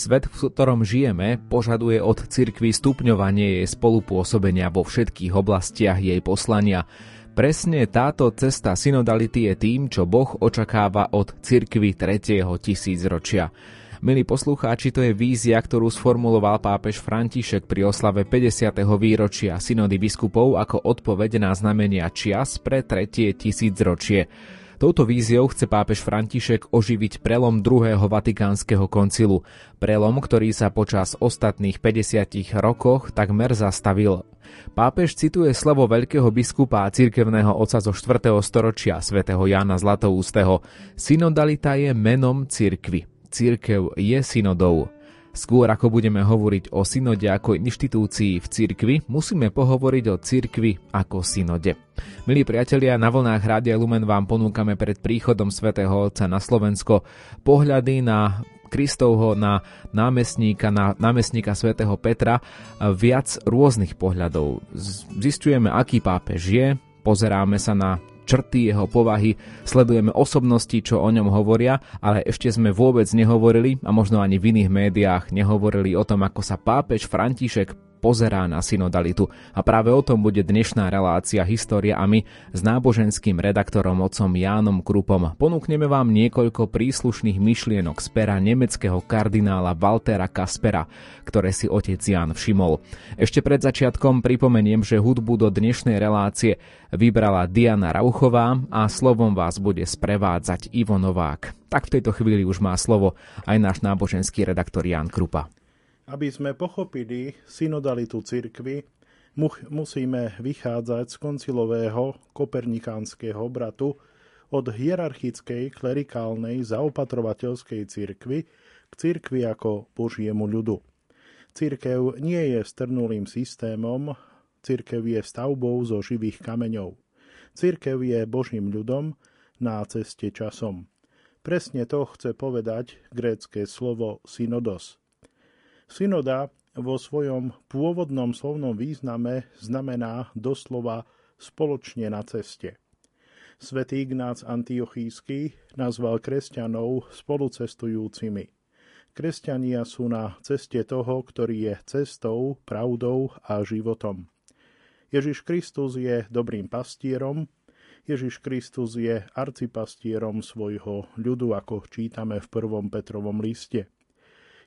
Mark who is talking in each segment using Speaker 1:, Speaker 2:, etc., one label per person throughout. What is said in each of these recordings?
Speaker 1: Svet, v ktorom žijeme, požaduje od cirkvy stupňovanie jej spolupôsobenia vo všetkých oblastiach jej poslania. Presne táto cesta synodality je tým, čo Boh očakáva od cirkvy 3. tisícročia. Milí poslucháči, to je vízia, ktorú sformuloval pápež František pri oslave 50. výročia synody biskupov ako odpoveď na znamenia čias pre tretie tisícročie. Touto víziou chce pápež František oživiť prelom druhého vatikánskeho koncilu. Prelom, ktorý sa počas ostatných 50 rokoch takmer zastavil. Pápež cituje slovo veľkého biskupa a cirkevného oca zo 4. storočia svätého Jána Zlatoústeho. Synodalita je menom cirkvy. Cirkev je synodou. Skôr ako budeme hovoriť o synode ako inštitúcii v cirkvi, musíme pohovoriť o cirkvi ako synode. Milí priatelia, na vlnách Rádia Lumen vám ponúkame pred príchodom svätého Otca na Slovensko pohľady na Kristovho na námestníka, na námestníka svätého Petra viac rôznych pohľadov. Zistujeme, aký pápež je, pozeráme sa na črty jeho povahy, sledujeme osobnosti, čo o ňom hovoria, ale ešte sme vôbec nehovorili a možno ani v iných médiách nehovorili o tom, ako sa pápež František pozerá na synodalitu. A práve o tom bude dnešná relácia História a my s náboženským redaktorom otcom Jánom Krupom. Ponúkneme vám niekoľko príslušných myšlienok z pera nemeckého kardinála Waltera Kaspera, ktoré si otec Ján všimol. Ešte pred začiatkom pripomeniem, že hudbu do dnešnej relácie vybrala Diana Rauchová a slovom vás bude sprevádzať Ivo Novák. Tak v tejto chvíli už má slovo aj náš náboženský redaktor Ján Krupa.
Speaker 2: Aby sme pochopili synodalitu cirkvy, musíme vychádzať z koncilového kopernikánskeho obratu od hierarchickej, klerikálnej, zaopatrovateľskej cirkvy k cirkvi ako Božiemu ľudu. Cirkev nie je strnulým systémom, cirkev je stavbou zo živých kameňov. Cirkev je Božím ľudom na ceste časom. Presne to chce povedať grécké slovo synodos – Synoda vo svojom pôvodnom slovnom význame znamená doslova spoločne na ceste. Svetý Ignác Antiochísky nazval kresťanov spolucestujúcimi. Kresťania sú na ceste toho, ktorý je cestou, pravdou a životom. Ježiš Kristus je dobrým pastierom, Ježiš Kristus je arcipastierom svojho ľudu, ako čítame v prvom Petrovom liste.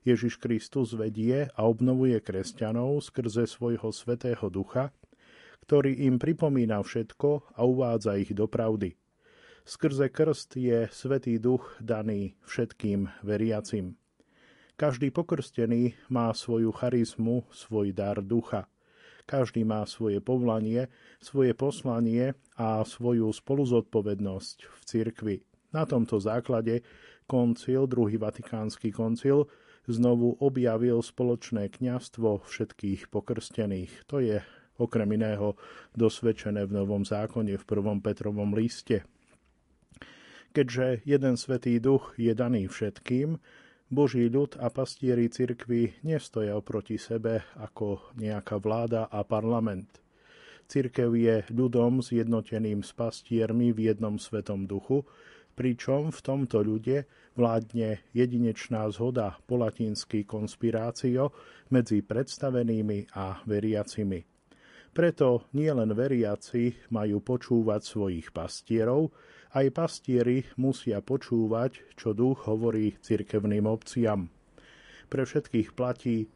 Speaker 2: Ježiš Kristus vedie a obnovuje kresťanov skrze svojho svetého ducha, ktorý im pripomína všetko a uvádza ich do pravdy. Skrze krst je Svetý duch daný všetkým veriacim. Každý pokrstený má svoju charizmu, svoj dar ducha. Každý má svoje povolanie, svoje poslanie a svoju spoluzodpovednosť v cirkvi. Na tomto základe koncil, druhý vatikánsky koncil, znovu objavil spoločné kňastvo všetkých pokrstených. To je okrem iného dosvedčené v Novom zákone v prvom Petrovom liste. Keďže jeden svetý duch je daný všetkým, Boží ľud a pastieri cirkvy nestoja oproti sebe ako nejaká vláda a parlament. Cirkev je ľudom zjednoteným s pastiermi v jednom svetom duchu, pričom v tomto ľude vládne jedinečná zhoda po latinsky konspirácio medzi predstavenými a veriacimi. Preto nielen veriaci majú počúvať svojich pastierov, aj pastieri musia počúvať, čo duch hovorí cirkevným obciam. Pre všetkých platí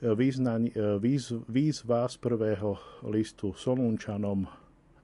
Speaker 2: význaň, výz, výzva z prvého listu Solunčanom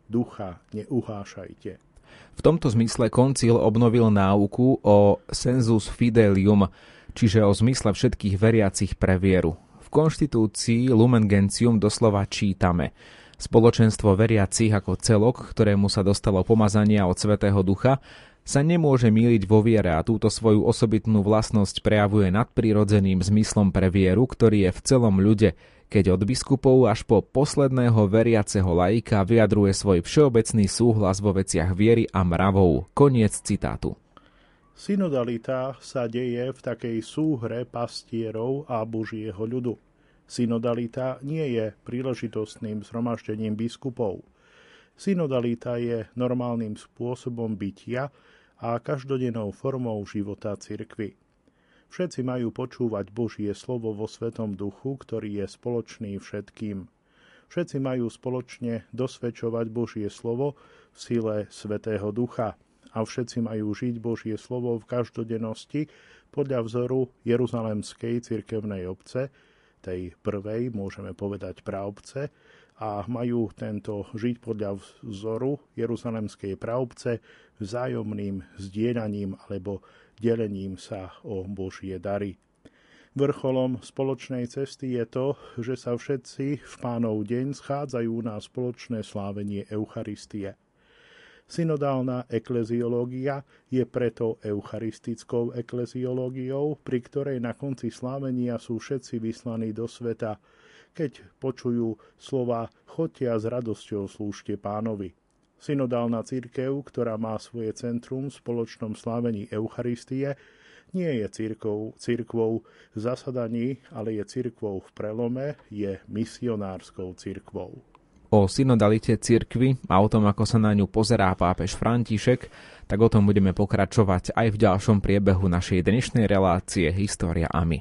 Speaker 2: ducha neuhášajte.
Speaker 1: V tomto zmysle koncil obnovil náuku o sensus fidelium, čiže o zmysle všetkých veriacich pre vieru. V konštitúcii Lumen Gentium doslova čítame Spoločenstvo veriacich ako celok, ktorému sa dostalo pomazania od Svetého Ducha, sa nemôže míliť vo viere a túto svoju osobitnú vlastnosť prejavuje nadprirodzeným zmyslom pre vieru, ktorý je v celom ľude, keď od biskupov až po posledného veriaceho laika vyjadruje svoj všeobecný súhlas vo veciach viery a mravov. Koniec citátu.
Speaker 2: Synodalita sa deje v takej súhre pastierov a Božieho ľudu. Synodalita nie je príležitostným zhromaždením biskupov. Synodalita je normálnym spôsobom bytia a každodennou formou života cirkvy. Všetci majú počúvať Božie slovo vo Svetom duchu, ktorý je spoločný všetkým. Všetci majú spoločne dosvedčovať Božie slovo v sile Svetého ducha a všetci majú žiť Božie slovo v každodennosti podľa vzoru Jeruzalemskej cirkevnej obce, tej prvej, môžeme povedať praobce, a majú tento žiť podľa vzoru Jeruzalemskej pravce vzájomným zdieľaním alebo delením sa o Božie dary. Vrcholom spoločnej cesty je to, že sa všetci v pánov deň schádzajú na spoločné slávenie Eucharistie. Synodálna ekleziológia je preto eucharistickou ekleziológiou, pri ktorej na konci slávenia sú všetci vyslaní do sveta, keď počujú slova chodia s radosťou slúžte pánovi. Synodálna církev, ktorá má svoje centrum v spoločnom slávení Eucharistie, nie je církvou, církvou zasadaní, ale je církvou v prelome, je misionárskou církvou.
Speaker 1: O synodalite církvy a o tom, ako sa na ňu pozerá pápež František, tak o tom budeme pokračovať aj v ďalšom priebehu našej dnešnej relácie História a my.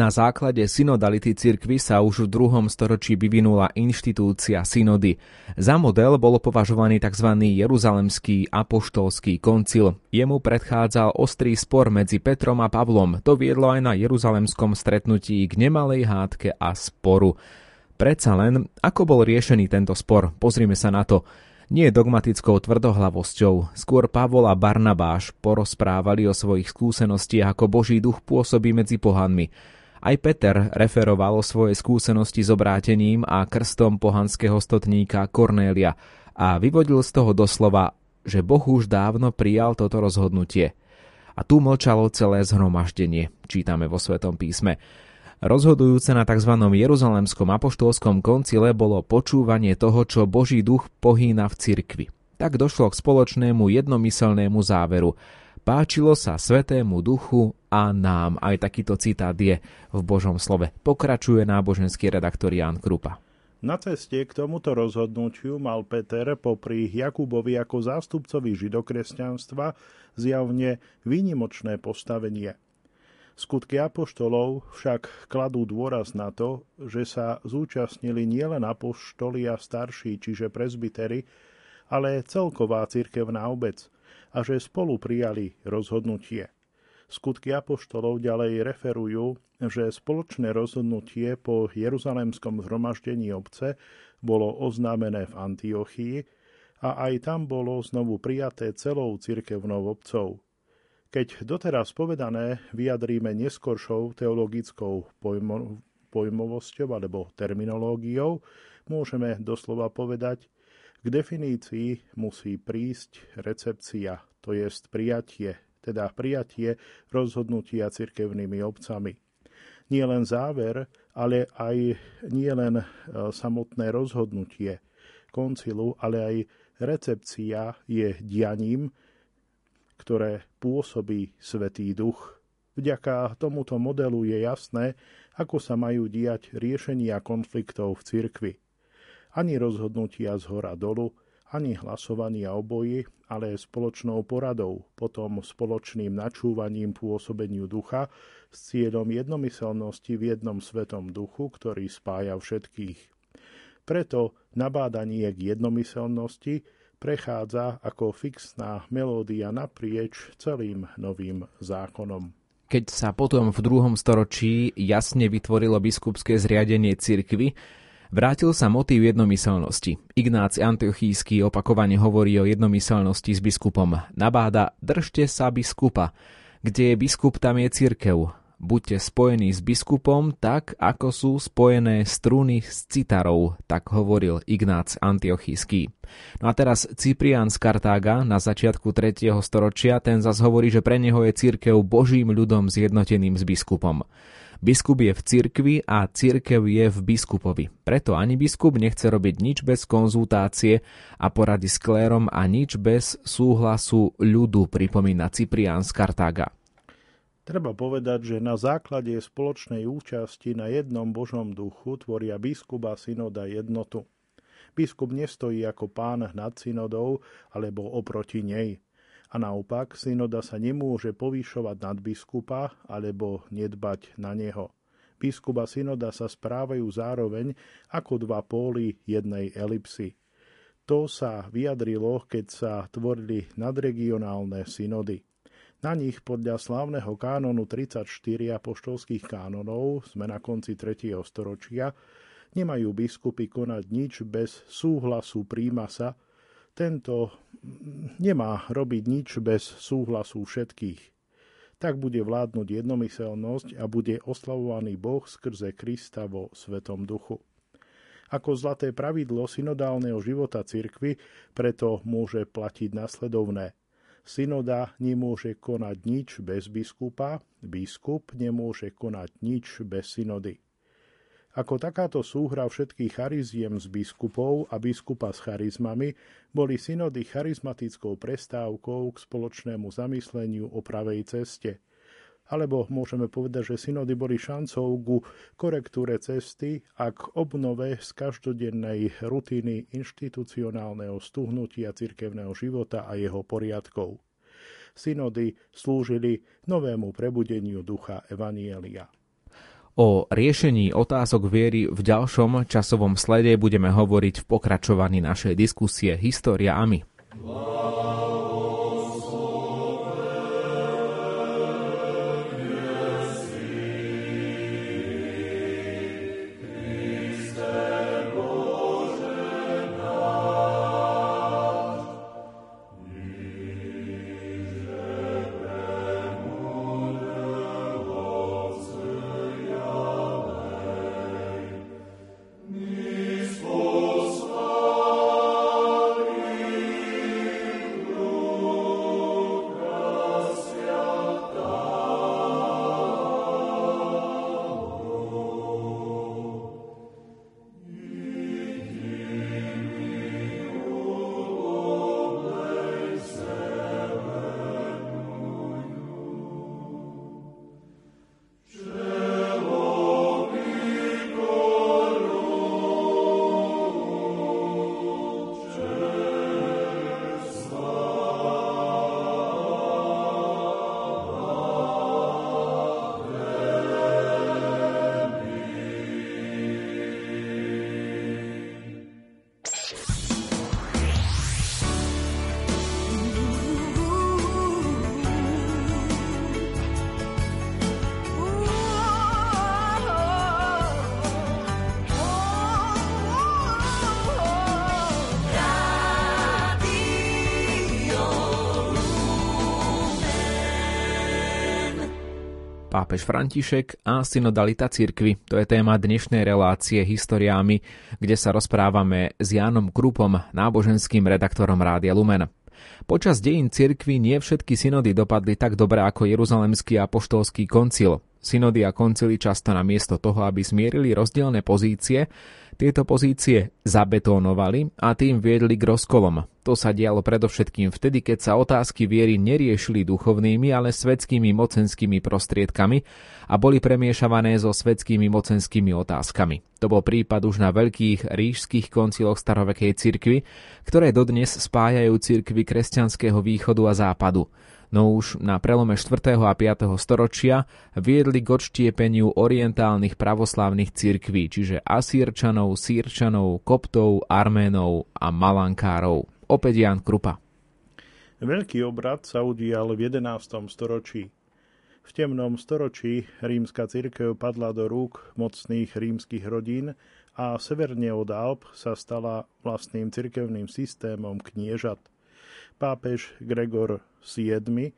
Speaker 1: Na základe synodality cirkvy sa už v druhom storočí vyvinula inštitúcia synody. Za model bolo považovaný tzv. Jeruzalemský apoštolský koncil. Jemu predchádzal ostrý spor medzi Petrom a Pavlom. To viedlo aj na jeruzalemskom stretnutí k nemalej hádke a sporu. Predsa len, ako bol riešený tento spor? Pozrime sa na to nie dogmatickou tvrdohlavosťou, skôr Pavol a Barnabáš porozprávali o svojich skúsenostiach, ako Boží duch pôsobí medzi pohanmi. Aj Peter referoval o svojej skúsenosti s obrátením a krstom pohanského stotníka Kornélia a vyvodil z toho doslova, že Boh už dávno prijal toto rozhodnutie. A tu mlčalo celé zhromaždenie, čítame vo Svetom písme. Rozhodujúce na tzv. Jeruzalemskom apoštolskom koncile bolo počúvanie toho, čo Boží duch pohýna v cirkvi. Tak došlo k spoločnému jednomyselnému záveru – Páčilo sa Svetému Duchu a nám. Aj takýto citát je v Božom slove. Pokračuje náboženský redaktor Jan Krupa.
Speaker 2: Na ceste k tomuto rozhodnutiu mal Peter popri Jakubovi ako zástupcovi židokresťanstva zjavne výnimočné postavenie. Skutky apoštolov však kladú dôraz na to, že sa zúčastnili nielen apoštoli a starší, čiže prezbitery, ale celková cirkevná obec – a že spolu prijali rozhodnutie. Skutky apoštolov ďalej referujú, že spoločné rozhodnutie po Jeruzalemskom zhromaždení obce bolo oznámené v Antiochii a aj tam bolo znovu prijaté celou cirkevnou obcov. Keď doteraz povedané vyjadríme neskoršou teologickou pojmo- pojmovosťou alebo terminológiou, môžeme doslova povedať, k definícii musí prísť recepcia, to jest prijatie, teda prijatie rozhodnutia cirkevnými obcami. Nie len záver, ale aj nie len e, samotné rozhodnutie koncilu, ale aj recepcia je dianím, ktoré pôsobí Svetý Duch. Vďaka tomuto modelu je jasné, ako sa majú diať riešenia konfliktov v cirkvi. Ani rozhodnutia z hora dolu, ani hlasovania o boji, ale spoločnou poradou, potom spoločným načúvaním pôsobeniu ducha s cieľom jednomyselnosti v jednom svetom duchu, ktorý spája všetkých. Preto nabádanie k jednomyselnosti prechádza ako fixná melódia naprieč celým novým zákonom.
Speaker 1: Keď sa potom v druhom storočí jasne vytvorilo biskupské zriadenie cirkvy, vrátil sa motív jednomyselnosti. Ignác Antiochísky opakovane hovorí o jednomyselnosti s biskupom. Nabáda, držte sa biskupa. Kde je biskup, tam je cirkev. Buďte spojení s biskupom tak, ako sú spojené struny s citarou, tak hovoril Ignác Antiochísky. No a teraz Cyprian z Kartága na začiatku 3. storočia, ten zas hovorí, že pre neho je církev božím ľudom zjednoteným s biskupom. Biskup je v cirkvi a cirkev je v biskupovi. Preto ani biskup nechce robiť nič bez konzultácie a porady s klérom a nič bez súhlasu ľudu, pripomína Cyprian z Kartága.
Speaker 2: Treba povedať, že na základe spoločnej účasti na jednom Božom duchu tvoria biskup a synoda jednotu. Biskup nestojí ako pán nad synodou alebo oproti nej. A naopak, synoda sa nemôže povýšovať nad biskupa alebo nedbať na neho. Biskup a synoda sa správajú zároveň ako dva póly jednej elipsy. To sa vyjadrilo, keď sa tvorili nadregionálne synody. Na nich podľa slávneho kánonu 34 apoštolských kánonov, sme na konci 3. storočia, nemajú biskupy konať nič bez súhlasu prímasa, tento nemá robiť nič bez súhlasu všetkých. Tak bude vládnuť jednomyselnosť a bude oslavovaný Boh skrze Krista vo Svetom duchu. Ako zlaté pravidlo synodálneho života cirkvy preto môže platiť nasledovné – Synoda nemôže konať nič bez biskupa, biskup nemôže konať nič bez synody. Ako takáto súhra všetkých chariziem s biskupov a biskupa s charizmami boli synody charizmatickou prestávkou k spoločnému zamysleniu o pravej ceste – alebo môžeme povedať, že synody boli šancou ku korektúre cesty a k obnove z každodennej rutiny inštitucionálneho stuhnutia cirkevného života a jeho poriadkov. Synody slúžili novému prebudeniu ducha Evanielia.
Speaker 1: O riešení otázok viery v ďalšom časovom slede budeme hovoriť v pokračovaní našej diskusie História a my. Wow. Pápež František a synodalita cirkvy. To je téma dnešnej relácie Historiámi, kde sa rozprávame s Jánom Krupom, náboženským redaktorom Rádia Lumen. Počas dejín cirkvi nie všetky synody dopadli tak dobre ako Jeruzalemský apoštolský koncil. Synody a koncily často namiesto toho, aby zmierili rozdielne pozície, tieto pozície zabetónovali a tým viedli k rozkolom. To sa dialo predovšetkým vtedy, keď sa otázky viery neriešili duchovnými, ale svetskými mocenskými prostriedkami a boli premiešavané so svetskými mocenskými otázkami. To bol prípad už na veľkých rížských konciloch starovekej cirkvy, ktoré dodnes spájajú cirkvy kresťanského východu a západu no už na prelome 4. a 5. storočia viedli k odštiepeniu orientálnych pravoslávnych cirkví, čiže Asírčanov, Sýrčanov, Koptov, Arménov a Malankárov. Opäť Jan Krupa.
Speaker 2: Veľký obrad sa udial v 11. storočí. V temnom storočí rímska cirkev padla do rúk mocných rímskych rodín a severne od Alp sa stala vlastným cirkevným systémom kniežat. Pápež Gregor VII,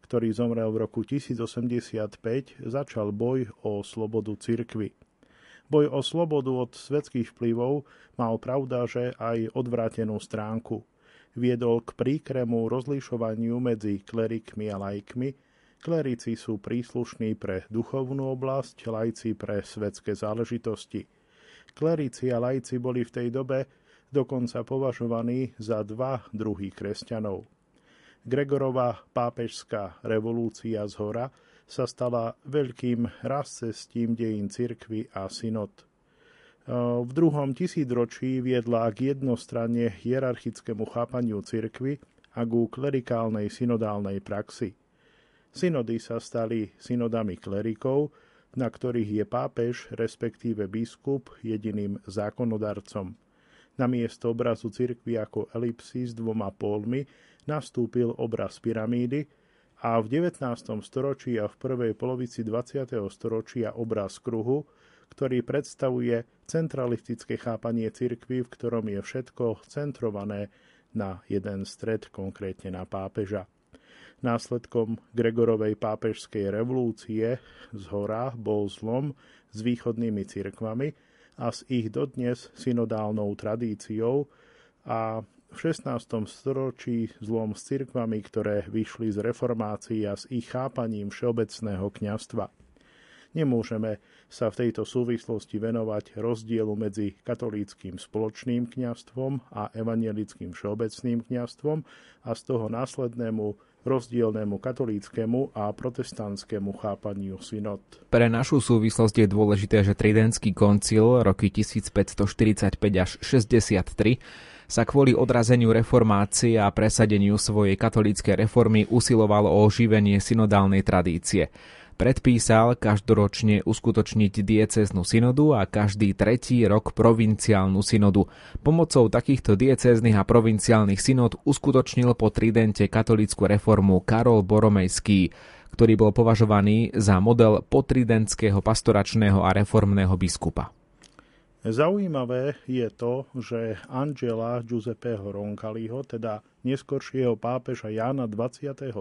Speaker 2: ktorý zomrel v roku 1085, začal boj o slobodu cirkvy. Boj o slobodu od svetských vplyvov mal pravda, že aj odvrátenú stránku. Viedol k príkremu rozlišovaniu medzi klerikmi a lajkmi. Klerici sú príslušní pre duchovnú oblasť, lajci pre svetské záležitosti. Klerici a lajci boli v tej dobe dokonca považovaní za dva druhy kresťanov. Gregorová pápežská revolúcia z hora sa stala veľkým razcestím dejín cirkvy a synod. V druhom tisícročí viedla k jednostranne hierarchickému chápaniu cirkvy a ku klerikálnej synodálnej praxi. Synody sa stali synodami klerikov, na ktorých je pápež, respektíve biskup, jediným zákonodarcom – na miesto obrazu cirkvi ako elipsy s dvoma pólmi nastúpil obraz pyramídy a v 19. storočí a v prvej polovici 20. storočia obraz kruhu, ktorý predstavuje centralistické chápanie cirkvy, v ktorom je všetko centrované na jeden stred, konkrétne na pápeža. Následkom Gregorovej pápežskej revolúcie z hora bol zlom s východnými cirkvami, a s ich dodnes synodálnou tradíciou a v 16. storočí zlom s cirkvami, ktoré vyšli z reformácií a s ich chápaním všeobecného kňastva. Nemôžeme sa v tejto súvislosti venovať rozdielu medzi katolíckým spoločným kňastvom a evangelickým všeobecným kňastvom a z toho následnému rozdielnému katolíckému a protestantskému chápaniu synod.
Speaker 1: Pre našu súvislosť je dôležité, že Tridentský koncil roky 1545 až 63 sa kvôli odrazeniu reformácie a presadeniu svojej katolíckej reformy usiloval o oživenie synodálnej tradície predpísal každoročne uskutočniť dieceznú synodu a každý tretí rok provinciálnu synodu. Pomocou takýchto diecéznych a provinciálnych synod uskutočnil po Tridente katolickú reformu Karol Boromejský, ktorý bol považovaný za model potridentského pastoračného a reformného biskupa.
Speaker 2: Zaujímavé je to, že Angela Giuseppeho Roncaliho, teda neskoršieho pápeža Jána 23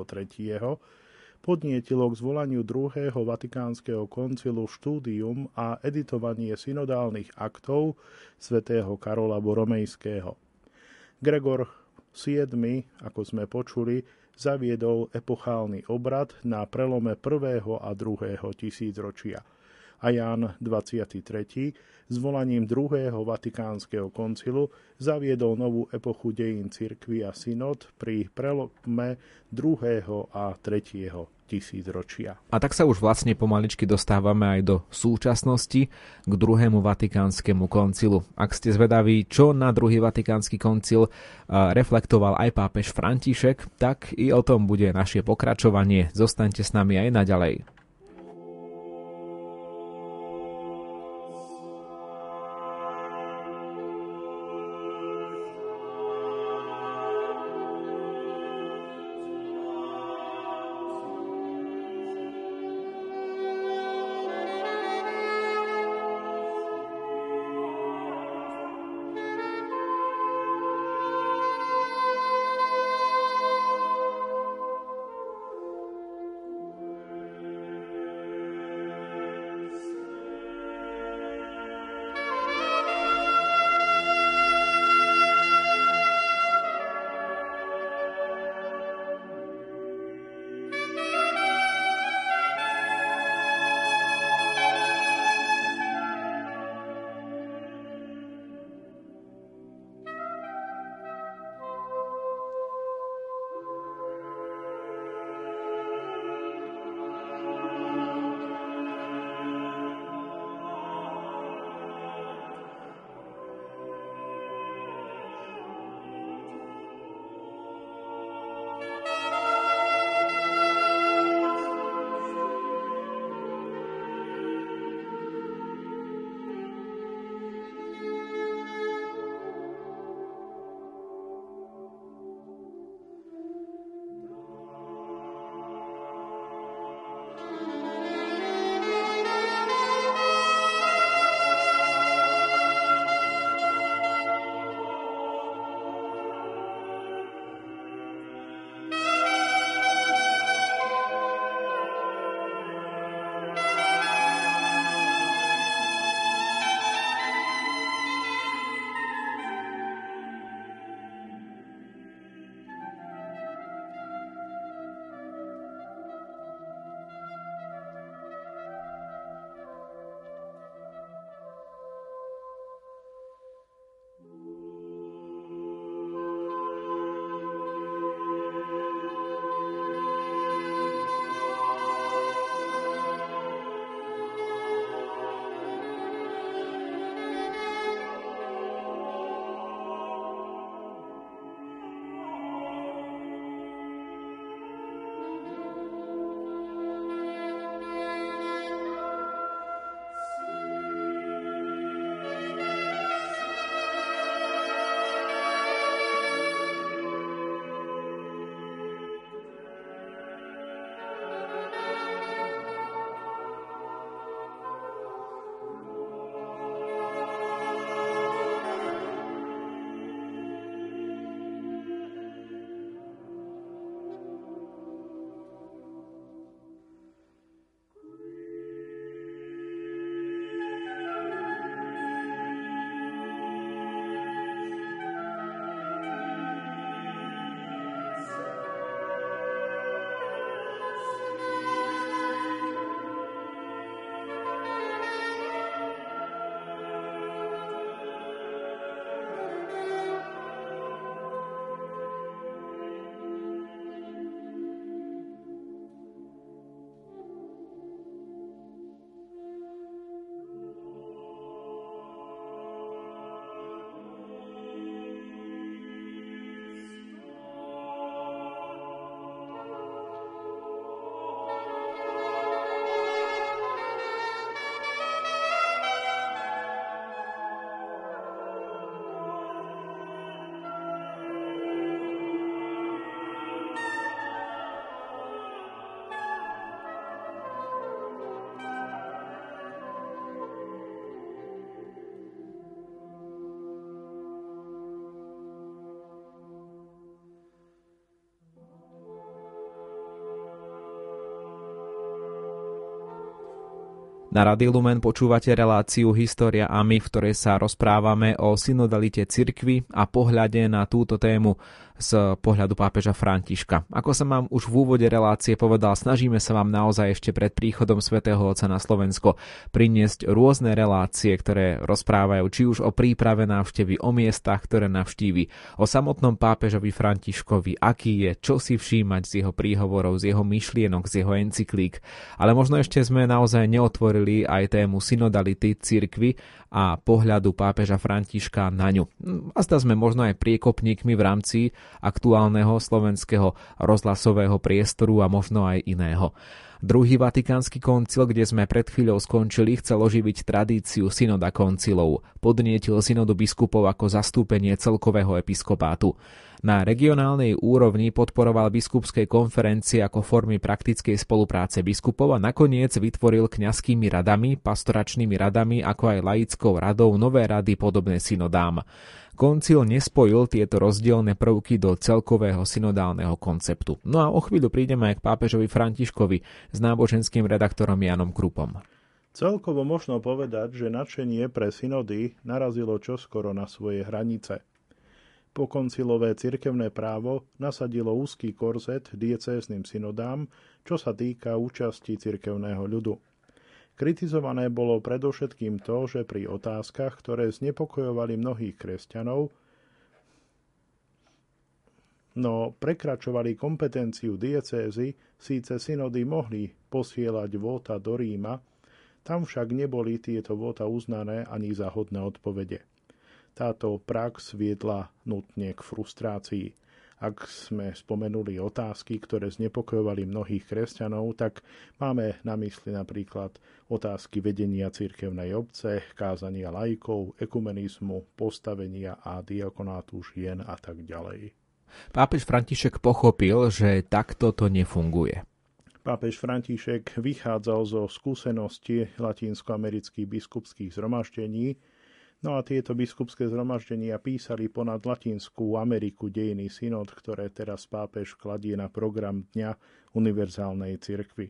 Speaker 2: podnietilo k zvolaniu druhého vatikánskeho koncilu štúdium a editovanie synodálnych aktov svätého Karola Boromejského. Gregor VII, ako sme počuli, zaviedol epochálny obrad na prelome prvého a druhého tisícročia – a Ján 23. zvolaním druhého vatikánskeho koncilu zaviedol novú epochu dejín cirkvy a synod pri prelome druhého a tretieho tisícročia.
Speaker 1: A tak sa už vlastne pomaličky dostávame aj do súčasnosti k druhému vatikánskemu koncilu. Ak ste zvedaví, čo na druhý vatikánsky koncil reflektoval aj pápež František, tak i o tom bude naše pokračovanie. Zostaňte s nami aj naďalej. Na Radio Lumen počúvate reláciu História a my, v ktorej sa rozprávame o synodalite cirkvy a pohľade na túto tému z pohľadu pápeža Františka. Ako som vám už v úvode relácie povedal, snažíme sa vám naozaj ešte pred príchodom svätého Otca na Slovensko priniesť rôzne relácie, ktoré rozprávajú či už o príprave návštevy, o miestach, ktoré navštívi, o samotnom pápežovi Františkovi, aký je, čo si všímať z jeho príhovorov, z jeho myšlienok, z jeho encyklík. Ale možno ešte sme naozaj neotvorili aj tému synodality cirkvy a pohľadu pápeža Františka na ňu. A zda sme možno aj priekopníkmi v rámci aktuálneho slovenského rozhlasového priestoru a možno aj iného. Druhý vatikánsky koncil, kde sme pred chvíľou skončili, chcel oživiť tradíciu synoda koncilov. Podnietil synodu biskupov ako zastúpenie celkového episkopátu. Na regionálnej úrovni podporoval biskupskej konferencie ako formy praktickej spolupráce biskupov a nakoniec vytvoril kňazskými radami, pastoračnými radami ako aj laickou radou nové rady podobné synodám. Koncil nespojil tieto rozdielne prvky do celkového synodálneho konceptu. No a o chvíľu prídeme aj k pápežovi Františkovi s náboženským redaktorom Janom Krupom.
Speaker 2: Celkovo možno povedať, že nadšenie pre synody narazilo čoskoro na svoje hranice. Pokoncilové cirkevné právo nasadilo úzky korzet diecézným synodám, čo sa týka účasti cirkevného ľudu. Kritizované bolo predovšetkým to, že pri otázkach, ktoré znepokojovali mnohých kresťanov, no prekračovali kompetenciu diecézy, síce synody mohli posielať vóta do Ríma, tam však neboli tieto vóta uznané ani za hodné odpovede. Táto prax viedla nutne k frustrácii. Ak sme spomenuli otázky, ktoré znepokojovali mnohých kresťanov, tak máme na mysli napríklad otázky vedenia cirkevnej obce, kázania lajkov, ekumenizmu, postavenia a diakonátu žien a tak ďalej.
Speaker 1: Pápež František pochopil, že takto to nefunguje.
Speaker 2: Pápež František vychádzal zo skúsenosti latinskoamerických biskupských zhromaždení, No a tieto biskupské zhromaždenia písali ponad Latinskú Ameriku dejiny synod, ktoré teraz pápež kladie na program Dňa univerzálnej cirkvy.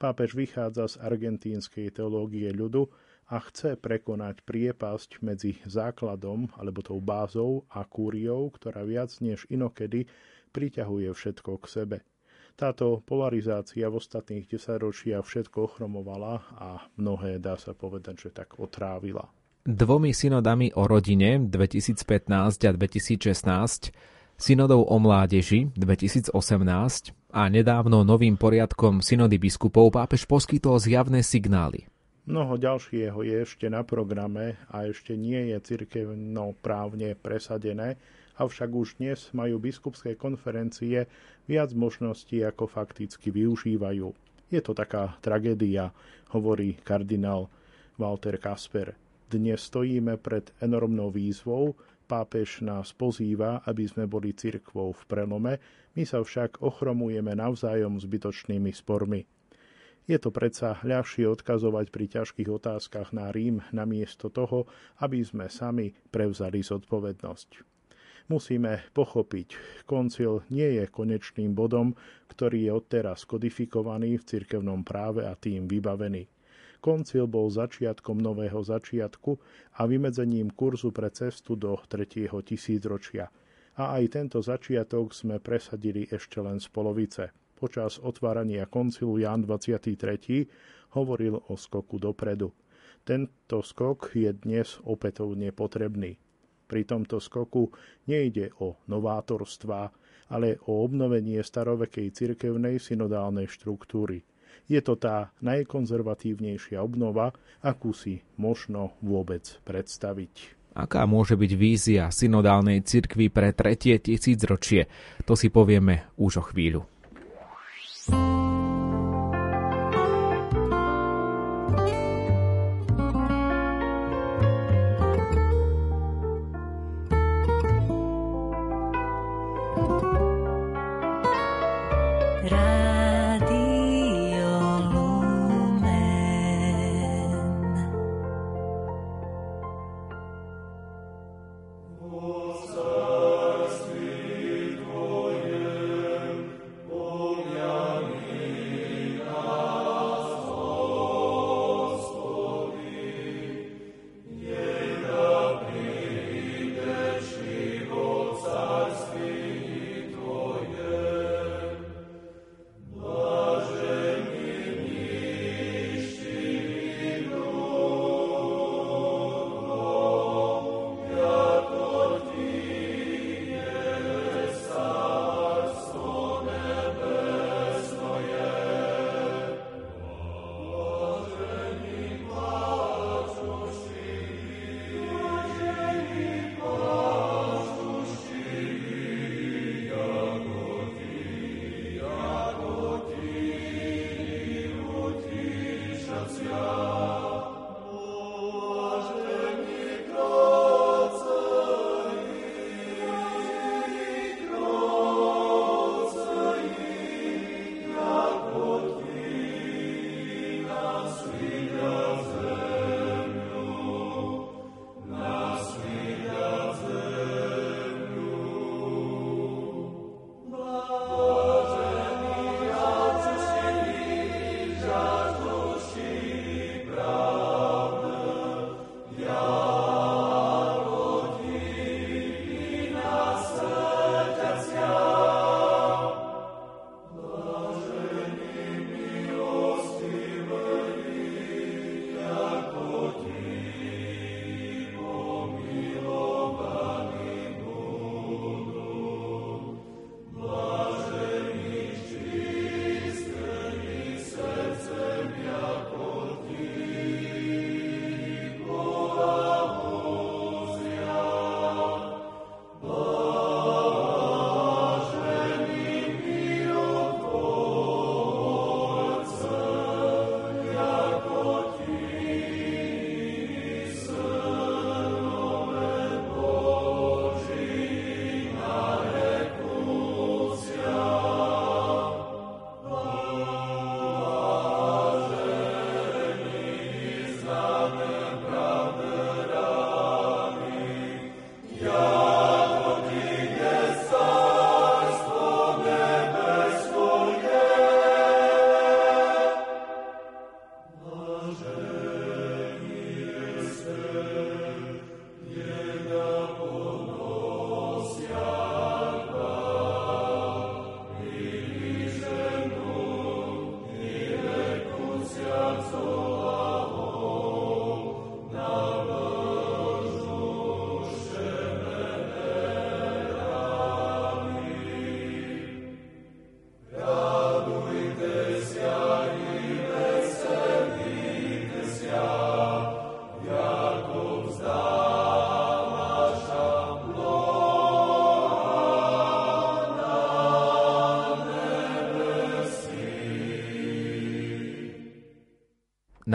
Speaker 2: Pápež vychádza z argentínskej teológie ľudu a chce prekonať priepasť medzi základom alebo tou bázou a kúriou, ktorá viac než inokedy priťahuje všetko k sebe. Táto polarizácia v ostatných desaťročiach všetko ochromovala a mnohé, dá sa povedať, že tak otrávila
Speaker 1: dvomi synodami o rodine 2015 a 2016, synodou o mládeži 2018 a nedávno novým poriadkom synody biskupov pápež poskytol zjavné signály.
Speaker 2: Mnoho ďalšieho je ešte na programe a ešte nie je cirkevno právne presadené, avšak už dnes majú biskupské konferencie viac možností, ako fakticky využívajú. Je to taká tragédia, hovorí kardinál Walter Kasper. Dnes stojíme pred enormnou výzvou, pápež nás pozýva, aby sme boli cirkvou v prelome, my sa však ochromujeme navzájom zbytočnými spormi. Je to predsa ľahšie odkazovať pri ťažkých otázkach na Rím namiesto toho, aby sme sami prevzali zodpovednosť. Musíme pochopiť, koncil nie je konečným bodom, ktorý je odteraz kodifikovaný v cirkevnom práve a tým vybavený. Koncil bol začiatkom nového začiatku a vymedzením kurzu pre cestu do tretieho tisícročia. A aj tento začiatok sme presadili ešte len z polovice. Počas otvárania koncilu Jan 23. hovoril o skoku dopredu. Tento skok je dnes opätovne potrebný. Pri tomto skoku nejde o novátorstva, ale o obnovenie starovekej cirkevnej synodálnej štruktúry – je to tá najkonzervatívnejšia obnova, akú si možno vôbec predstaviť.
Speaker 1: Aká môže byť vízia synodálnej cirkvy pre tretie tisícročie? To si povieme už o chvíľu.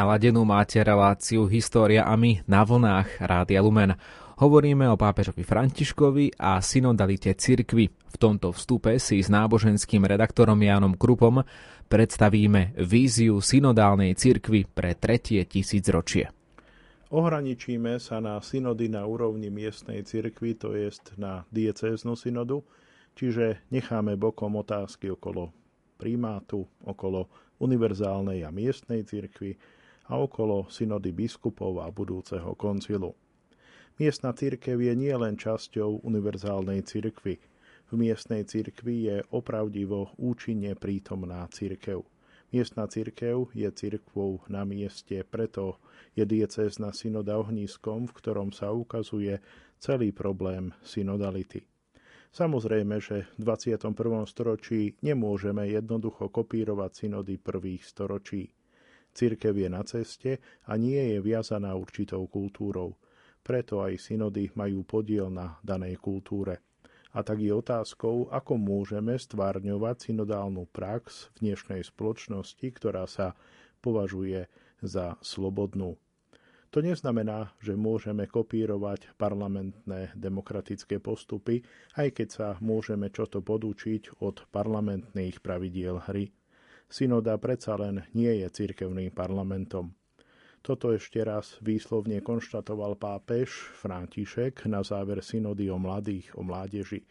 Speaker 1: Naladenú máte reláciu História a my na vlnách Rádia Lumen. Hovoríme o pápežovi Františkovi a synodalite cirkvy. V tomto vstupe si s náboženským redaktorom Jánom Krupom predstavíme víziu synodálnej cirkvy pre tretie tisícročie.
Speaker 2: Ohraničíme sa na synody na úrovni miestnej cirkvy, to je na diecéznu synodu, čiže necháme bokom otázky okolo primátu, okolo univerzálnej a miestnej cirkvy a okolo synody biskupov a budúceho koncilu. Miestna cirkev je nielen časťou univerzálnej cirkvy. V miestnej cirkvi je opravdivo účinne prítomná cirkev. Miestna cirkev je cirkvou na mieste, preto je diecézna synoda ohniskom, v ktorom sa ukazuje celý problém synodality. Samozrejme, že v 21. storočí nemôžeme jednoducho kopírovať synody prvých storočí. Cirkev je na ceste a nie je viazaná určitou kultúrou. Preto aj synody majú podiel na danej kultúre. A tak je otázkou, ako môžeme stvárňovať synodálnu prax v dnešnej spoločnosti, ktorá sa považuje za slobodnú. To neznamená, že môžeme kopírovať parlamentné demokratické postupy, aj keď sa môžeme čo to podučiť od parlamentných pravidiel hry. Synoda predsa len nie je cirkevným parlamentom. Toto ešte raz výslovne konštatoval pápež František na záver synody o mladých, o mládeži.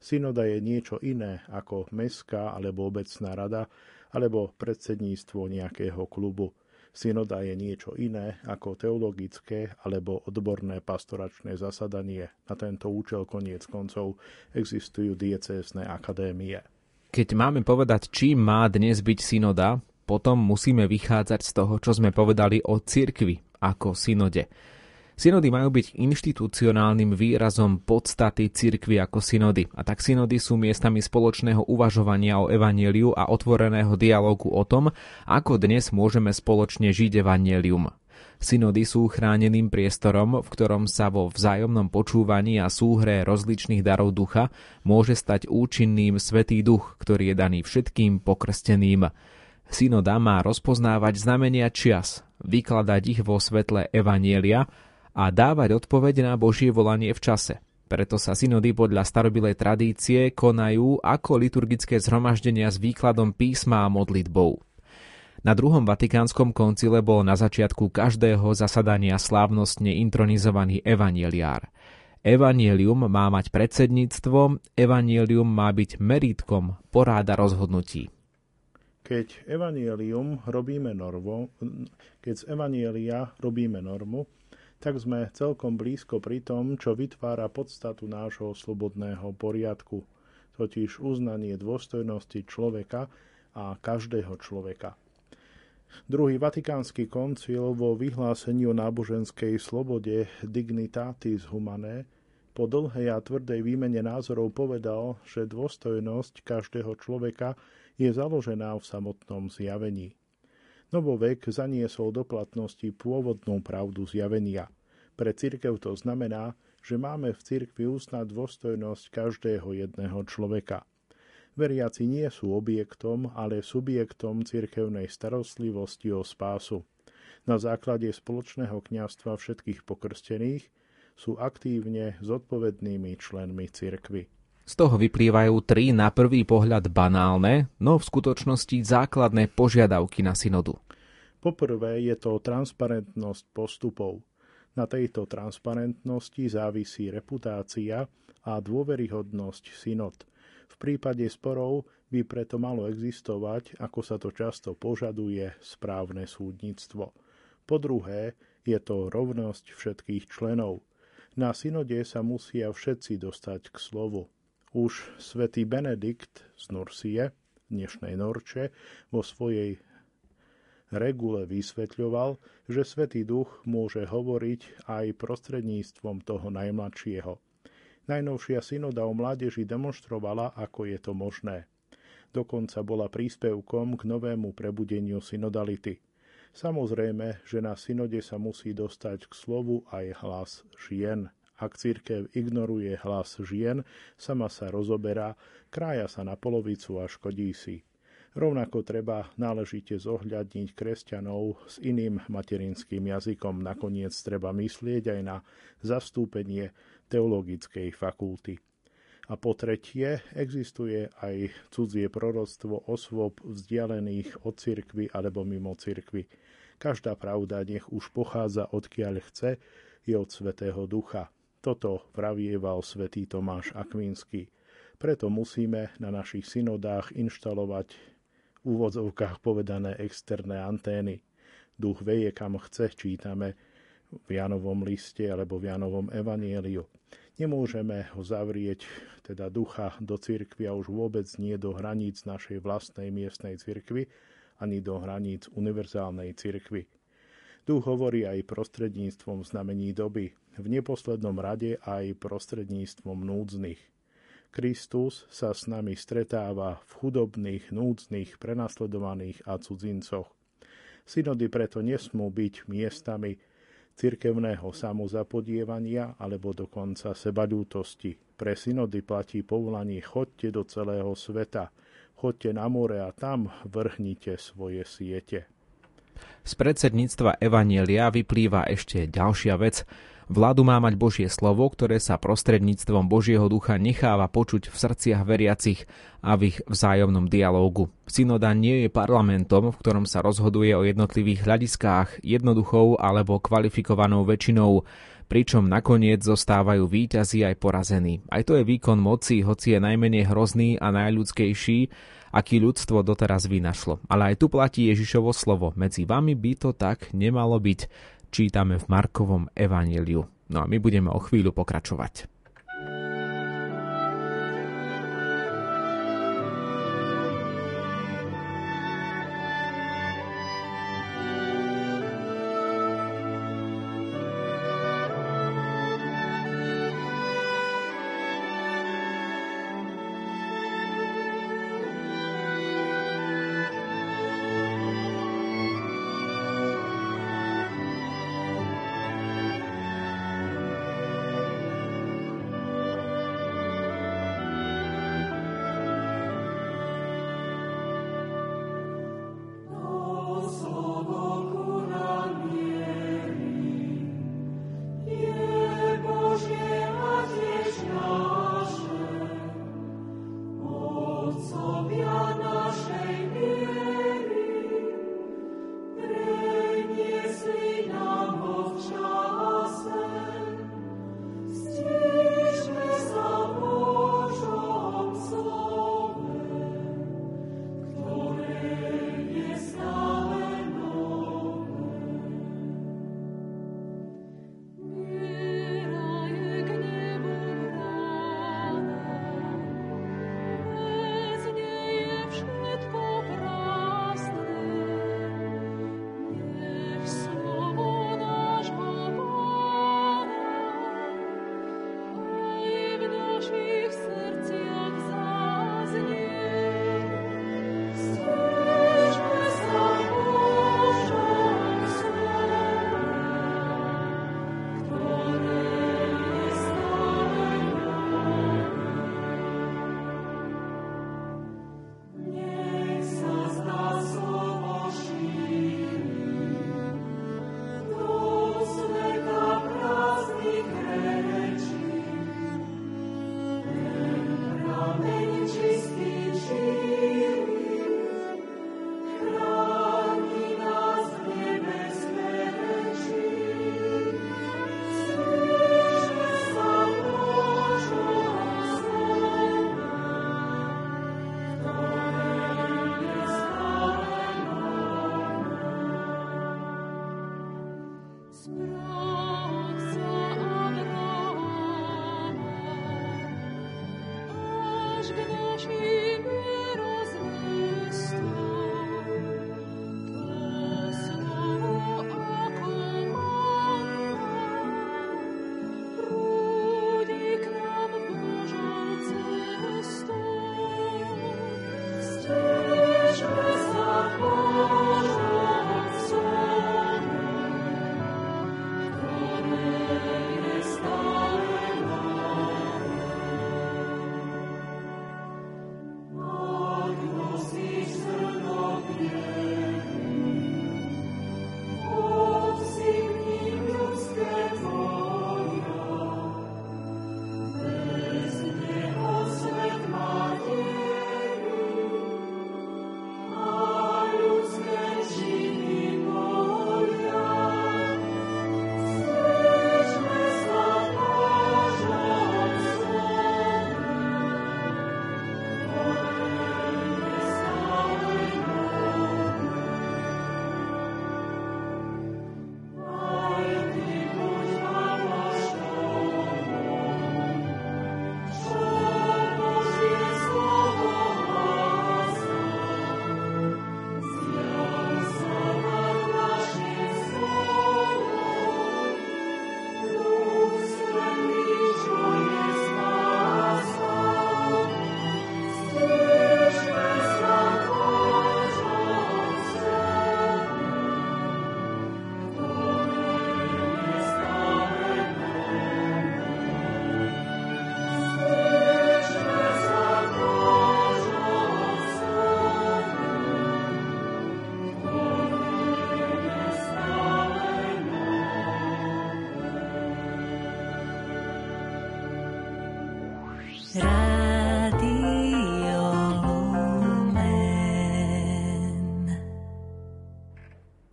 Speaker 2: Synoda je niečo iné ako mestská alebo obecná rada alebo predsedníctvo nejakého klubu. Synoda je niečo iné ako teologické alebo odborné pastoračné zasadanie. Na tento účel koniec koncov existujú diecésne akadémie.
Speaker 1: Keď máme povedať, čím má dnes byť synoda, potom musíme vychádzať z toho, čo sme povedali o cirkvi ako synode. Synody majú byť inštitucionálnym výrazom podstaty cirkvy ako synody. A tak synody sú miestami spoločného uvažovania o evanieliu a otvoreného dialogu o tom, ako dnes môžeme spoločne žiť evanielium. Synody sú chráneným priestorom, v ktorom sa vo vzájomnom počúvaní a súhre rozličných darov ducha môže stať účinným Svetý duch, ktorý je daný všetkým pokrsteným. Synoda má rozpoznávať znamenia čias, vykladať ich vo svetle Evanielia a dávať odpoveď na Božie volanie v čase. Preto sa synody podľa starobilej tradície konajú ako liturgické zhromaždenia s výkladom písma a modlitbou. Na druhom vatikánskom koncile bol na začiatku každého zasadania slávnostne intronizovaný evanieliár. Evanielium má mať predsedníctvo, evanielium má byť meritkom poráda rozhodnutí.
Speaker 2: Keď evanielium robíme normu, keď z evanielia robíme normu, tak sme celkom blízko pri tom, čo vytvára podstatu nášho slobodného poriadku, totiž uznanie dôstojnosti človeka a každého človeka. Druhý vatikánsky koncil vo vyhlásení o náboženskej slobode Dignitatis Humanae po dlhej a tvrdej výmene názorov povedal, že dôstojnosť každého človeka je založená v samotnom zjavení. Novovek zaniesol do platnosti pôvodnú pravdu zjavenia. Pre cirkev to znamená, že máme v cirkvi uznať dôstojnosť každého jedného človeka. Veriaci nie sú objektom, ale subjektom cirkevnej starostlivosti o spásu. Na základe spoločného kňastva všetkých pokrstených sú aktívne zodpovednými členmi cirkvy.
Speaker 1: Z toho vyplývajú tri na prvý pohľad banálne, no v skutočnosti základné požiadavky na synodu.
Speaker 2: Poprvé je to transparentnosť postupov. Na tejto transparentnosti závisí reputácia a dôveryhodnosť synod. V prípade sporov by preto malo existovať, ako sa to často požaduje, správne súdnictvo. Po druhé, je to rovnosť všetkých členov. Na synode sa musia všetci dostať k slovu. Už svätý Benedikt z Nursie, dnešnej Norče, vo svojej regule vysvetľoval, že Svetý Duch môže hovoriť aj prostredníctvom toho najmladšieho. Najnovšia synoda o mládeži demonstrovala, ako je to možné. Dokonca bola príspevkom k novému prebudeniu synodality. Samozrejme, že na synode sa musí dostať k slovu aj hlas žien. Ak církev ignoruje hlas žien, sama sa rozoberá, krája sa na polovicu a škodí si. Rovnako treba náležite zohľadniť kresťanov s iným materinským jazykom. Nakoniec treba myslieť aj na zastúpenie teologickej fakulty. A po tretie, existuje aj cudzie proroctvo osôb vzdialených od cirkvy alebo mimo cirkvy. Každá pravda, nech už pochádza odkiaľ chce, je od Svetého Ducha. Toto vravieval svätý Tomáš Akvínsky. Preto musíme na našich synodách inštalovať úvodzovkách povedané externé antény. Duch veje kam chce, čítame v Janovom liste alebo v Janovom evanieliu. Nemôžeme ho zavrieť, teda ducha, do cirkvi a už vôbec nie do hraníc našej vlastnej miestnej cirkvi, ani do hraníc univerzálnej cirkvi. Duch hovorí aj prostredníctvom znamení doby, v neposlednom rade aj prostredníctvom núdznych – Kristus sa s nami stretáva v chudobných, núdznych, prenasledovaných a cudzincoch. Synody preto nesmú byť miestami cirkevného samozapodievania alebo dokonca sebaľútosti. Pre synody platí povolanie chodte do celého sveta, chodte na more a tam vrhnite svoje siete.
Speaker 1: Z predsedníctva Evanielia vyplýva ešte ďalšia vec – Vládu má mať Božie slovo, ktoré sa prostredníctvom Božieho ducha necháva počuť v srdciach veriacich a v ich vzájomnom dialógu. Synoda nie je parlamentom, v ktorom sa rozhoduje o jednotlivých hľadiskách jednoduchou alebo kvalifikovanou väčšinou, pričom nakoniec zostávajú výťazí aj porazení. Aj to je výkon moci, hoci je najmenej hrozný a najľudskejší, aký ľudstvo doteraz vynašlo. Ale aj tu platí Ježišovo slovo. Medzi vami by to tak nemalo byť čítame v Markovom evaníliu. No a my budeme o chvíľu pokračovať.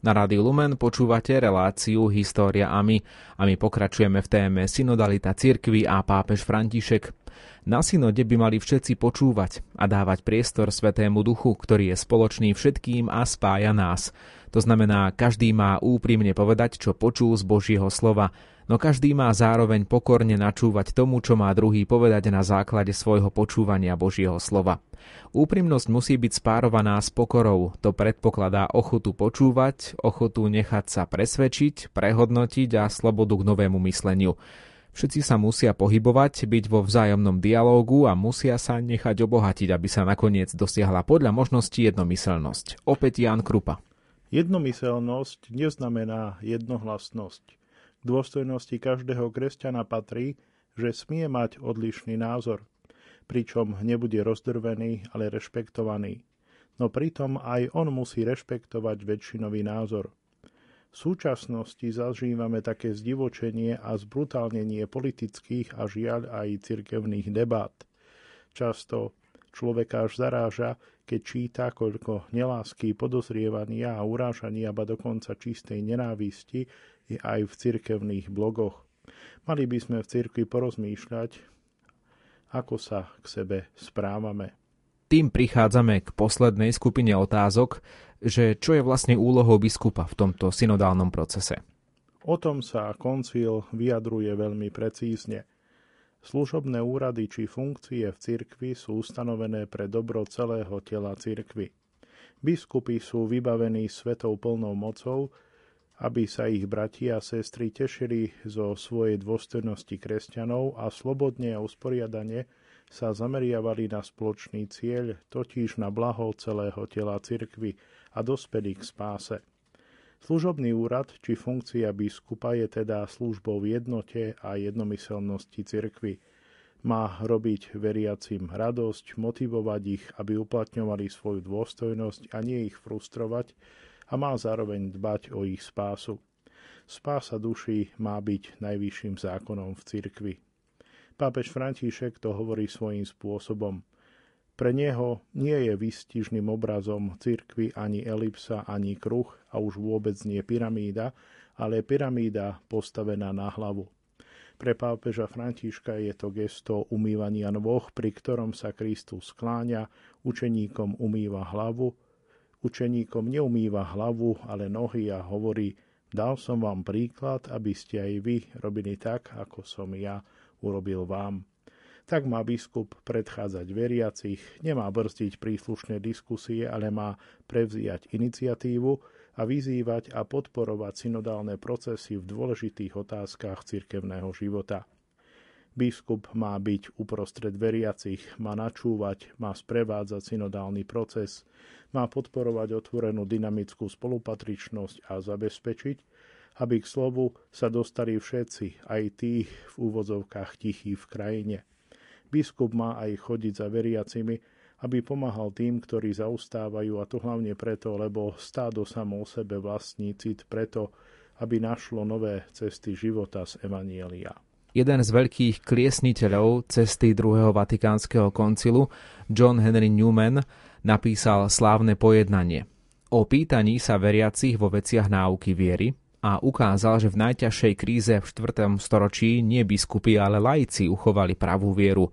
Speaker 1: Na Rádiu Lumen počúvate reláciu História a my a my pokračujeme v téme synodalita cirkvy a pápež František. Na synode by mali všetci počúvať a dávať priestor Svetému Duchu, ktorý je spoločný všetkým a spája nás. To znamená, každý má úprimne povedať, čo počul z Božieho slova, no každý má zároveň pokorne načúvať tomu, čo má druhý povedať na základe svojho počúvania Božieho slova. Úprimnosť musí byť spárovaná s pokorou. To predpokladá ochotu počúvať, ochotu nechať sa presvedčiť, prehodnotiť a slobodu k novému mysleniu. Všetci sa musia pohybovať, byť vo vzájomnom dialógu a musia sa nechať obohatiť, aby sa nakoniec dosiahla podľa možnosti jednomyselnosť. Opäť Jan Krupa.
Speaker 2: Jednomyselnosť neznamená jednohlasnosť. K dôstojnosti každého kresťana patrí, že smie mať odlišný názor pričom nebude rozdrvený, ale rešpektovaný. No pritom aj on musí rešpektovať väčšinový názor. V súčasnosti zažívame také zdivočenie a zbrutálnenie politických a žiaľ aj cirkevných debát. Často človeka až zaráža, keď číta, koľko nelásky, podozrievania a urážania, ba dokonca čistej nenávisti aj v cirkevných blogoch. Mali by sme v cirkvi porozmýšľať, ako sa k sebe správame.
Speaker 1: Tým prichádzame k poslednej skupine otázok, že čo je vlastne úlohou biskupa v tomto synodálnom procese.
Speaker 2: O tom sa koncil vyjadruje veľmi precízne. Služobné úrady či funkcie v cirkvi sú ustanovené pre dobro celého tela cirkvy. Biskupy sú vybavení svetou plnou mocou, aby sa ich bratia a sestry tešili zo svojej dôstojnosti kresťanov a slobodne a usporiadane sa zameriavali na spoločný cieľ, totiž na blaho celého tela cirkvy a dospeli k spáse. Služobný úrad či funkcia biskupa je teda službou v jednote a jednomyselnosti cirkvy. Má robiť veriacim radosť, motivovať ich, aby uplatňovali svoju dôstojnosť a nie ich frustrovať, a má zároveň dbať o ich spásu. Spása duší má byť najvyšším zákonom v cirkvi. Pápež František to hovorí svojím spôsobom. Pre neho nie je výstižným obrazom cirkvy ani elipsa, ani kruh a už vôbec nie pyramída, ale pyramída postavená na hlavu. Pre pápeža Františka je to gesto umývania nôh, pri ktorom sa Kristus skláňa, učeníkom umýva hlavu Učeníkom neumýva hlavu, ale nohy a hovorí, dal som vám príklad, aby ste aj vy robili tak, ako som ja urobil vám. Tak má biskup predchádzať veriacich, nemá brzdiť príslušné diskusie, ale má prevziať iniciatívu a vyzývať a podporovať synodálne procesy v dôležitých otázkach cirkevného života. Biskup má byť uprostred veriacich, má načúvať, má sprevádzať synodálny proces, má podporovať otvorenú dynamickú spolupatričnosť a zabezpečiť, aby k slovu sa dostali všetci, aj tí v úvodzovkách tichí v krajine. Biskup má aj chodiť za veriacimi, aby pomáhal tým, ktorí zaustávajú, a to hlavne preto, lebo stádo samo o sebe vlastní cit preto, aby našlo nové cesty života z Evanielia
Speaker 1: jeden z veľkých kliesniteľov cesty druhého vatikánskeho koncilu, John Henry Newman, napísal slávne pojednanie. O pýtaní sa veriacich vo veciach náuky viery a ukázal, že v najťažšej kríze v 4. storočí nie biskupy, ale laici uchovali pravú vieru.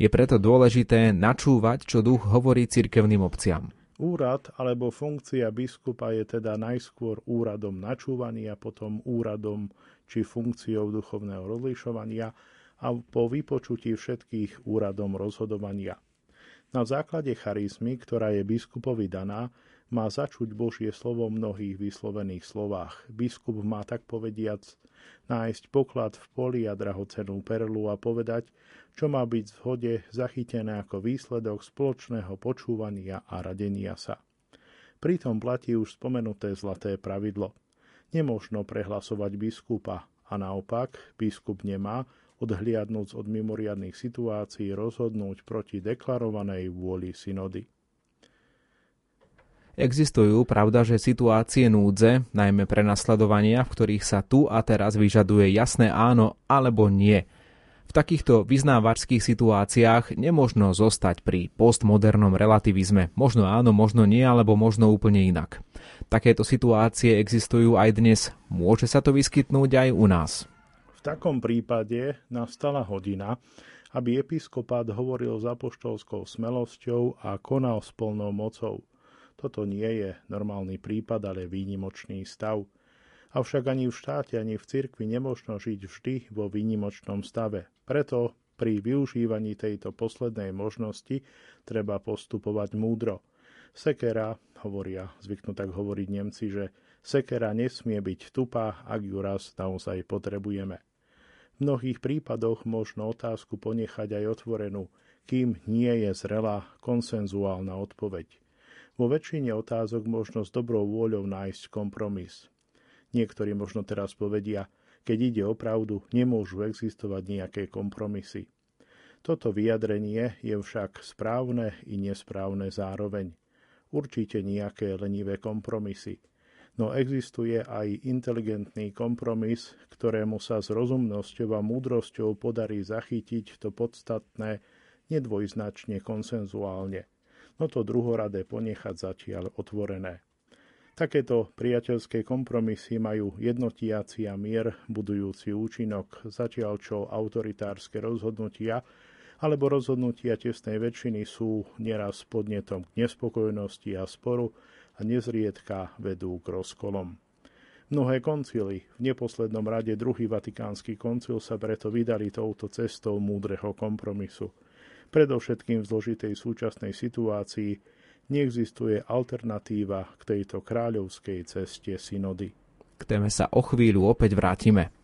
Speaker 1: Je preto dôležité načúvať, čo duch hovorí cirkevným obciam.
Speaker 2: Úrad alebo funkcia biskupa je teda najskôr úradom načúvania, potom úradom či funkciou duchovného rozlišovania a po vypočutí všetkých úradom rozhodovania. Na základe charizmy, ktorá je biskupovi daná, má začuť Božie slovo v mnohých vyslovených slovách. Biskup má tak povediac nájsť poklad v poli a drahocenú perlu a povedať, čo má byť v zhode zachytené ako výsledok spoločného počúvania a radenia sa. Pritom platí už spomenuté zlaté pravidlo – Nemožno prehlasovať biskupa a naopak biskup nemá, odhliadnúc od mimoriadných situácií, rozhodnúť proti deklarovanej vôli synody.
Speaker 1: Existujú, pravda, že situácie núdze, najmä pre nasledovania, v ktorých sa tu a teraz vyžaduje jasné áno alebo nie. V takýchto vyznávačských situáciách nemožno zostať pri postmodernom relativizme. Možno áno, možno nie, alebo možno úplne inak. Takéto situácie existujú aj dnes. Môže sa to vyskytnúť aj u nás.
Speaker 2: V takom prípade nastala hodina, aby episkopát hovoril s apoštolskou smelosťou a konal s plnou mocou. Toto nie je normálny prípad, ale výnimočný stav. Avšak ani v štáte, ani v cirkvi nemožno žiť vždy vo výnimočnom stave. Preto pri využívaní tejto poslednej možnosti treba postupovať múdro. Sekera, hovoria, zvyknú tak hovoriť Nemci, že sekera nesmie byť tupá, ak ju raz naozaj potrebujeme. V mnohých prípadoch možno otázku ponechať aj otvorenú, kým nie je zrelá konsenzuálna odpoveď. Vo väčšine otázok možno s dobrou vôľou nájsť kompromis. Niektorí možno teraz povedia, keď ide o pravdu, nemôžu existovať nejaké kompromisy. Toto vyjadrenie je však správne i nesprávne zároveň. Určite nejaké lenivé kompromisy. No existuje aj inteligentný kompromis, ktorému sa s rozumnosťou a múdrosťou podarí zachytiť to podstatné nedvojznačne konsenzuálne. No to druhoradé ponechať zatiaľ otvorené. Takéto priateľské kompromisy majú jednotiaci a mier budujúci účinok, zatiaľ čo autoritárske rozhodnutia alebo rozhodnutia tesnej väčšiny sú nieraz podnetom k nespokojnosti a sporu a nezriedka vedú k rozkolom. Mnohé koncily, v neposlednom rade druhý vatikánsky koncil sa preto vydali touto cestou múdreho kompromisu. Predovšetkým v zložitej súčasnej situácii neexistuje alternatíva k tejto kráľovskej ceste synody.
Speaker 1: K téme sa o chvíľu opäť vrátime.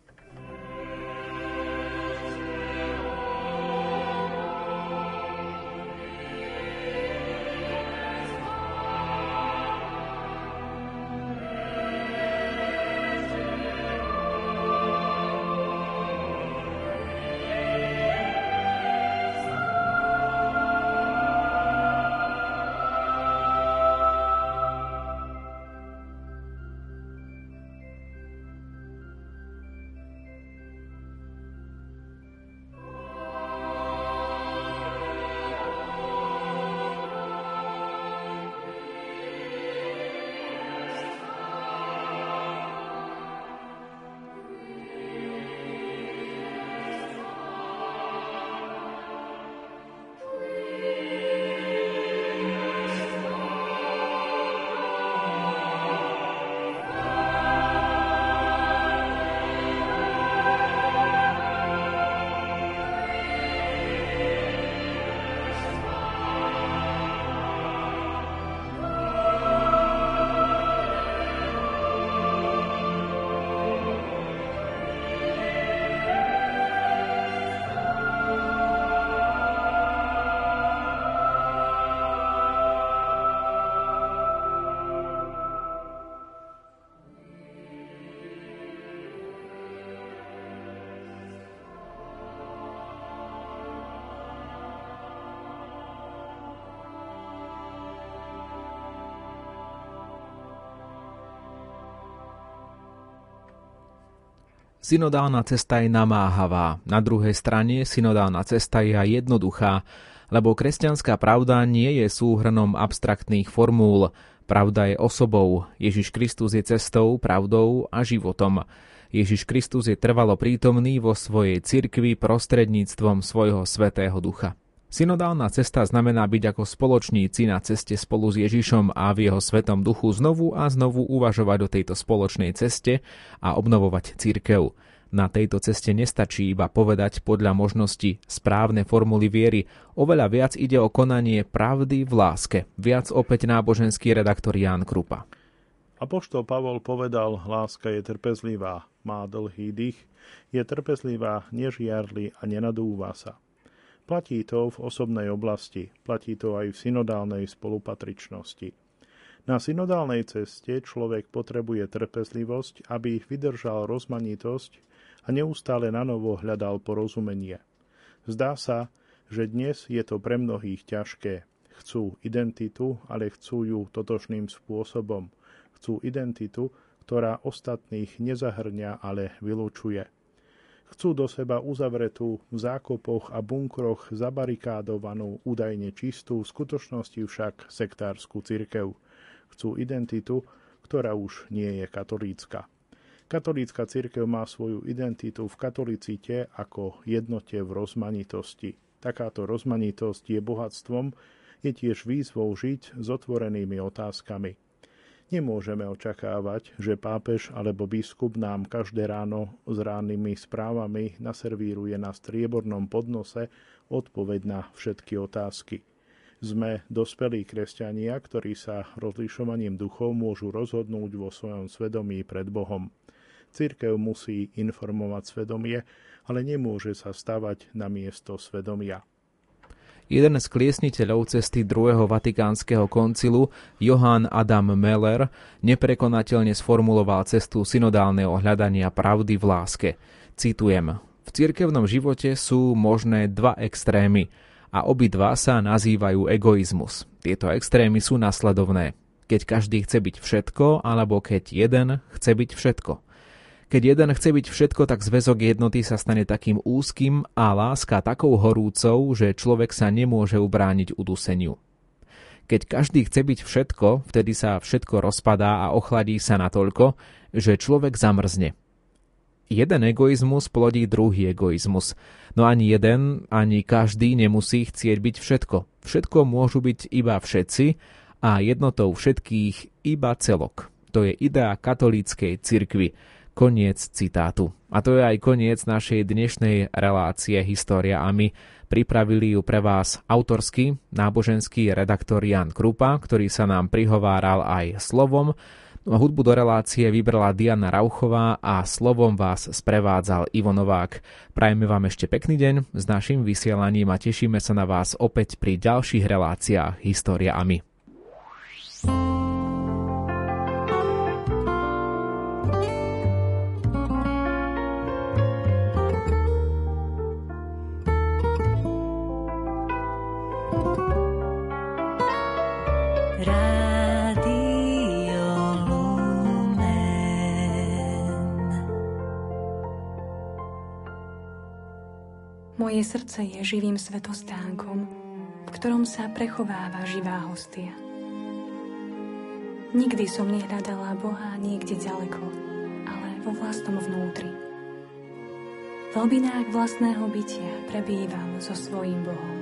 Speaker 1: Synodálna cesta je namáhavá, na druhej strane synodálna cesta je aj jednoduchá, lebo kresťanská pravda nie je súhrnom abstraktných formúl. Pravda je osobou, Ježiš Kristus je cestou, pravdou a životom. Ježiš Kristus je trvalo prítomný vo svojej cirkvi prostredníctvom svojho svetého ducha. Synodálna cesta znamená byť ako spoločníci na ceste spolu s Ježišom a v jeho svetom duchu znovu a znovu uvažovať o tejto spoločnej ceste a obnovovať církev. Na tejto ceste nestačí iba povedať podľa možnosti správne formuly viery, oveľa viac ide o konanie pravdy v láske. Viac opäť náboženský redaktor Ján Krupa.
Speaker 2: Apoštol Pavol povedal, láska je trpezlivá, má dlhý dých, je trpezlivá, nežiarli a nenadúva sa. Platí to v osobnej oblasti, platí to aj v synodálnej spolupatričnosti. Na synodálnej ceste človek potrebuje trpezlivosť, aby vydržal rozmanitosť a neustále na novo hľadal porozumenie. Zdá sa, že dnes je to pre mnohých ťažké. Chcú identitu, ale chcú ju totožným spôsobom. Chcú identitu, ktorá ostatných nezahrňa, ale vylúčuje. Chcú do seba uzavretú v zákopoch a bunkroch zabarikádovanú, údajne čistú, v skutočnosti však sektárskú cirkev. Chcú identitu, ktorá už nie je katolícka. Katolícka cirkev má svoju identitu v katolicite ako jednote v rozmanitosti. Takáto rozmanitosť je bohatstvom, je tiež výzvou žiť s otvorenými otázkami. Nemôžeme očakávať, že pápež alebo biskup nám každé ráno s rannými správami naservíruje na striebornom podnose odpoveď na všetky otázky. Sme dospelí kresťania, ktorí sa rozlišovaním duchov môžu rozhodnúť vo svojom svedomí pred Bohom. Církev musí informovať svedomie, ale nemôže sa stavať na miesto svedomia.
Speaker 1: Jeden z kliesniteľov cesty druhého vatikánskeho koncilu, Johann Adam Meller, neprekonateľne sformuloval cestu synodálneho hľadania pravdy v láske. Citujem. V cirkevnom živote sú možné dva extrémy a obidva sa nazývajú egoizmus. Tieto extrémy sú nasledovné. Keď každý chce byť všetko, alebo keď jeden chce byť všetko. Keď jeden chce byť všetko, tak zväzok jednoty sa stane takým úzkým a láska takou horúcou, že človek sa nemôže ubrániť uduseniu. Keď každý chce byť všetko, vtedy sa všetko rozpadá a ochladí sa natoľko, že človek zamrzne. Jeden egoizmus plodí druhý egoizmus, no ani jeden, ani každý nemusí chcieť byť všetko. Všetko môžu byť iba všetci a jednotou všetkých iba celok. To je idea katolíckej cirkvi Koniec citátu. A to je aj koniec našej dnešnej relácie História a my. Pripravili ju pre vás autorský náboženský redaktor Jan Krupa, ktorý sa nám prihováral aj slovom. Hudbu do relácie vybrala Diana Rauchová a slovom vás sprevádzal Ivo Novák. Prajeme vám ešte pekný deň s našim vysielaním a tešíme sa na vás opäť pri ďalších reláciách História a my.
Speaker 3: Moje srdce je živým svetostánkom, v ktorom sa prechováva živá hostia. Nikdy som nehľadala Boha niekde ďaleko, ale vo vlastnom vnútri. V hlbinách vlastného bytia prebývam so svojím Bohom.